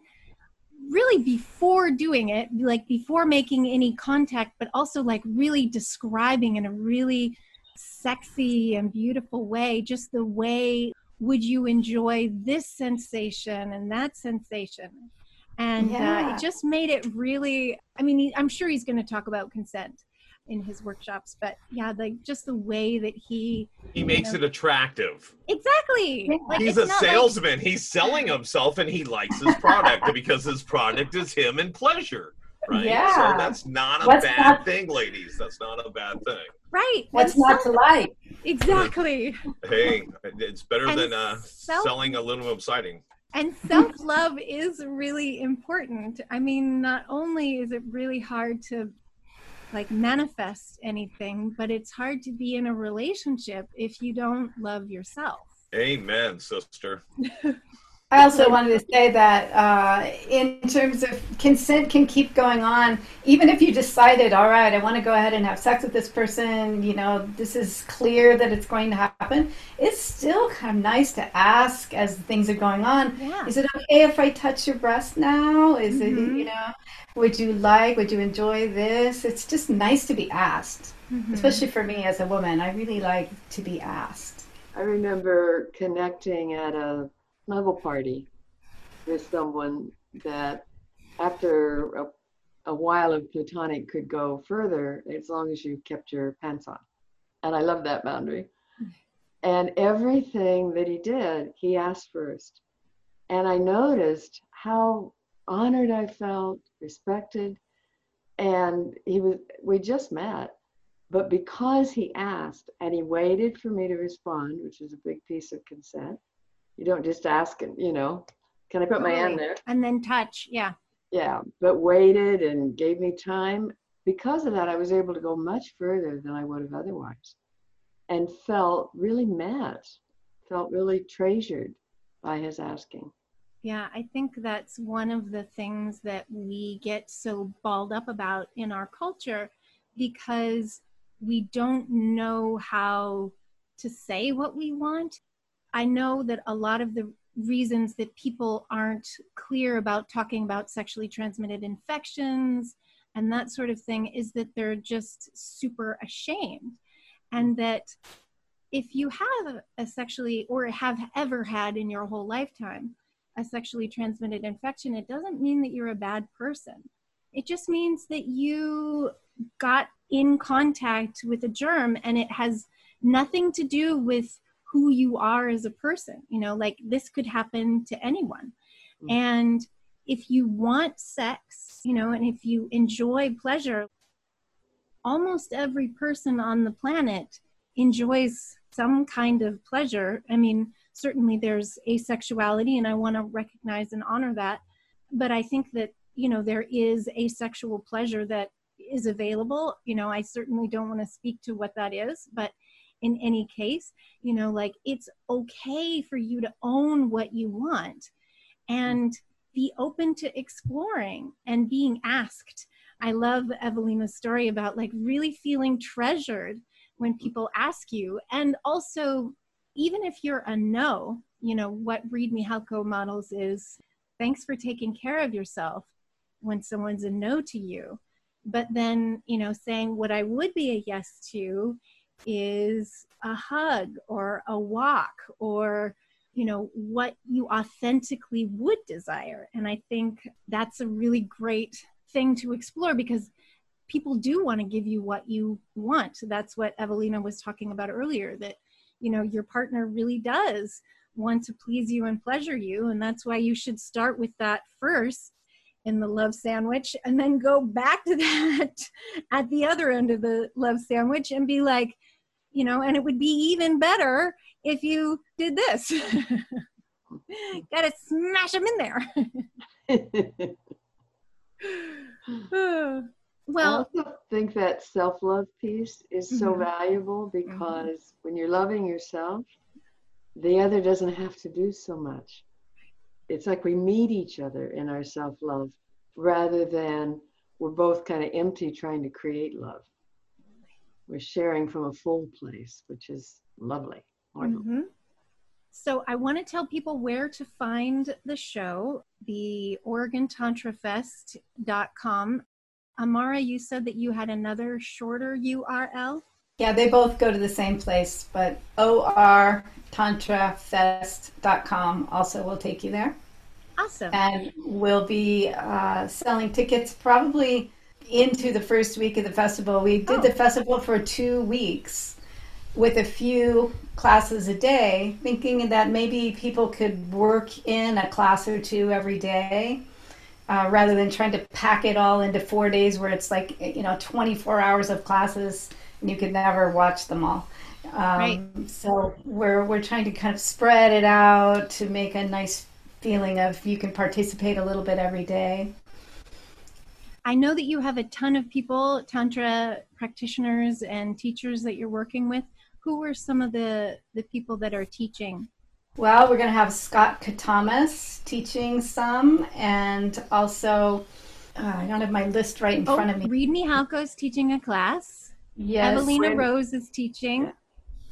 really before doing it, like before making any contact, but also like really describing in a really sexy and beautiful way, just the way would you enjoy this sensation and that sensation. And yeah. uh, it just made it really, I mean, I'm sure he's going to talk about consent. in his workshops. But yeah, like just the way that he he makes know, it attractive. Exactly. Like, he's a salesman. Like... He's selling himself, and he likes his product because his product is him and pleasure. Right. Yeah. So that's not a What's bad not... thing, ladies. That's not a bad thing. Right. What's not to like? Exactly. Hey, it's better and than uh, self- selling aluminum siding. And self love is really important. I mean, not only is it really hard to like manifest anything, but it's hard to be in a relationship if you don't love yourself. Amen, sister. I also wanted to say that uh, in terms of consent can keep going on, even if you decided, all right, I want to go ahead and have sex with this person, you know, this is clear that it's going to happen. It's still kind of nice to ask as things are going on. Yeah. Is it okay if I touch your breast now? Is mm-hmm. it, you know, would you like, would you enjoy this? It's just nice to be asked, mm-hmm. especially for me as a woman. I really like to be asked. I remember connecting at a snuggle party with someone that after a, a while of platonic could go further as long as you kept your pants on. And I love that boundary. And everything that he did, he asked first. And I noticed how honored I felt, respected. And he was, we just met. But because he asked and he waited for me to respond, which is a big piece of consent, you don't just ask and, you know, can I put my hand there? And then touch, yeah. Yeah, but waited and gave me time. Because of that, I was able to go much further than I would have otherwise and felt really met, felt really treasured by his asking. Yeah, I think that's one of the things that we get so balled up about in our culture because we don't know how to say what we want. I know that a lot of the reasons that people aren't clear about talking about sexually transmitted infections and that sort of thing is that they're just super ashamed. And that if you have a sexually or have ever had in your whole lifetime a sexually transmitted infection, it doesn't mean that you're a bad person. It just means that you got in contact with a germ and it has nothing to do with who you are as a person. You know, like this could happen to anyone. Mm-hmm. And if you want sex, you know, and if you enjoy pleasure, almost every person on the planet enjoys some kind of pleasure. I mean, certainly there's asexuality and i want to recognize and honor that but i think that you know there is asexual pleasure that is available you know i certainly don't want to speak to what that is but in any case you know like it's okay for you to own what you want and be open to exploring and being asked i love evelina's story about like really feeling treasured when people ask you and also even if you're a no, you know, what Reid Mihalko models is thanks for taking care of yourself when someone's a no to you. But then, you know, saying what I would be a yes to is a hug or a walk or, you know, what you authentically would desire. And I think that's a really great thing to explore because people do want to give you what you want. That's what Evelina was talking about earlier that you know your partner really does want to please you and pleasure you and that's why you should start with that first in the love sandwich and then go back to that at the other end of the love sandwich and be like you know and it would be even better if you did this gotta smash them in there well I also think that self-love piece is mm-hmm. so valuable mm-hmm. because mm-hmm. when you're loving yourself the other doesn't have to do so much it's like we meet each other in our self-love rather than we're both kind of empty trying to create love we're sharing from a full place which is lovely mm-hmm. So I want to tell people where to find the show, the OregonTantraFest.com Amara, you said that you had another shorter URL? Yeah, they both go to the same place, but ortantrafest.com also will take you there. Awesome. And we'll be uh, selling tickets probably into the first week of the festival. We did Oh. the festival for two weeks with a few classes a day, thinking that maybe people could work in a class or two every day. Uh, rather than trying to pack it all into four days where it's like you know 24 hours of classes you could never watch them all um, Right. so we're we're trying to kind of spread it out to make a nice feeling of you can participate a little bit every day I know that you have a ton of people, Tantra practitioners and teachers that you're working with. Who are some of the, the people that are teaching? Well, we're going to have Scott Catamas teaching some, and also uh, I don't have my list right in Oh, front of me. Reid Mihalko's teaching a class. Yes, Evelina Gwen- Rose is teaching.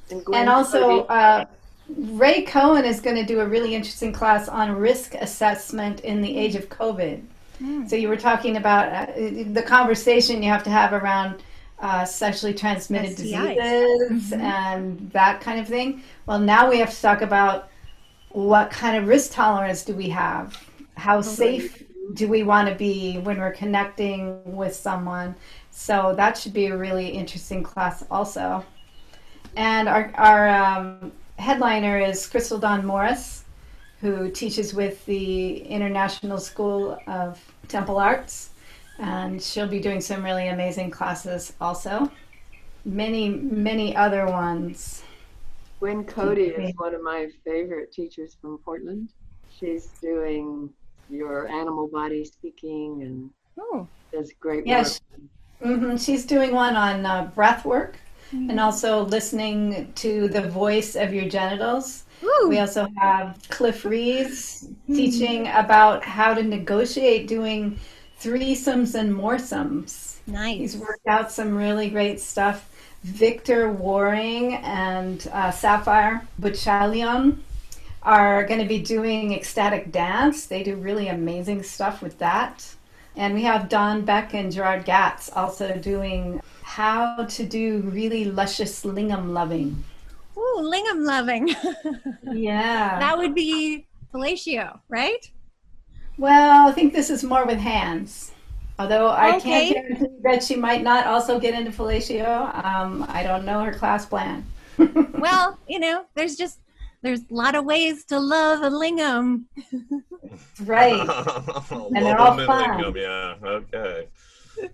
And, and also uh, Ray Cohen is going to do a really interesting class on risk assessment in the age of COVID. Hmm. So you were talking about uh, the conversation you have to have around uh, sexually transmitted STIs. diseases Mhm. and that kind of thing. Well, now we have to talk about what kind of risk tolerance do we have? How safe do we want to be when we're connecting with someone? So that should be a really interesting class also. And our, our um, headliner is Crystal Dawn Morris, who teaches with the International School of Temple Arts. And she'll be doing some really amazing classes also. Many, many other ones. Gwen Cody is one of my favorite teachers from Portland. She's doing your animal body speaking and Oh, does great Yes. work. Hmm She's doing one on uh, breath work Mm-hmm. and also listening to the voice of your genitals. Ooh. We also have Cliff Reeves teaching about how to negotiate doing threesomes and moresomes. nice. He's worked out some really great stuff. Victor Waring and uh, Sapphire Buchalion are going to be doing ecstatic dance. They do really amazing stuff with that. And we have Don Beck and Gerard Gatz also doing how to do really luscious lingam loving. Ooh, lingam loving. Yeah. that would be fellatio, right? Well, I think this is more with hands. Although I Okay. can't guarantee that she might not also get into fellatio. Um, I don't know her class plan. Well, you know, there's just there's a lot of ways to love a lingam. right. Love they're all fun. Lingam, yeah. Okay.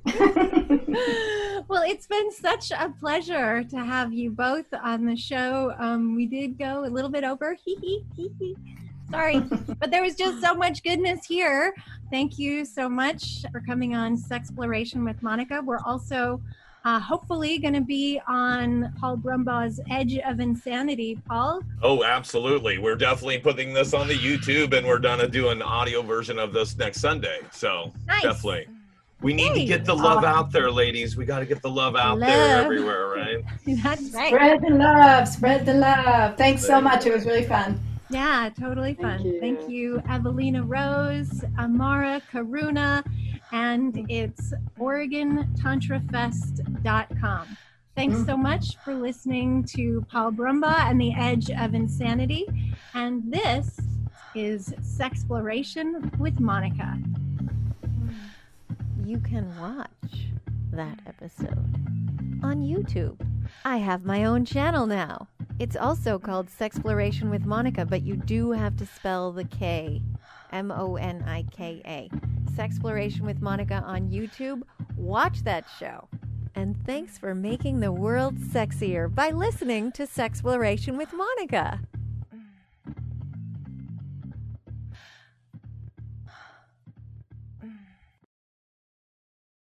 well, it's been such a pleasure to have you both on the show. Um, we did go a little bit over. Sorry, but there was just so much goodness here. Thank you so much for coming on Sexploration with Monika. We're also uh, hopefully going to be on Paul Brumbaugh's Edge of Insanity. Paul, Oh, absolutely. We're definitely putting this on the YouTube and we're gonna do an audio version of this next Sunday. So nice. definitely. We need to get the love Awesome. out there, ladies. We got to get the love out there everywhere, right? That's right. Spread the love. Spread the love. Thanks There so much. go. It was really fun. Yeah, totally Thank fun. you. Thank you, Evelina Rose, Amara Karuna, and it's OregonTantraFest.com. Thanks so much for listening to Paul Brumbaugh and the Edge of Insanity. And this is Sexploration with Monika. You can watch that episode on YouTube. I have my own channel now. It's also called Sexploration with Monika, but you do have to spell the K. M O N I K A. Sexploration with Monika on YouTube. Watch that show. And thanks for making the world sexier by listening to Sexploration with Monika.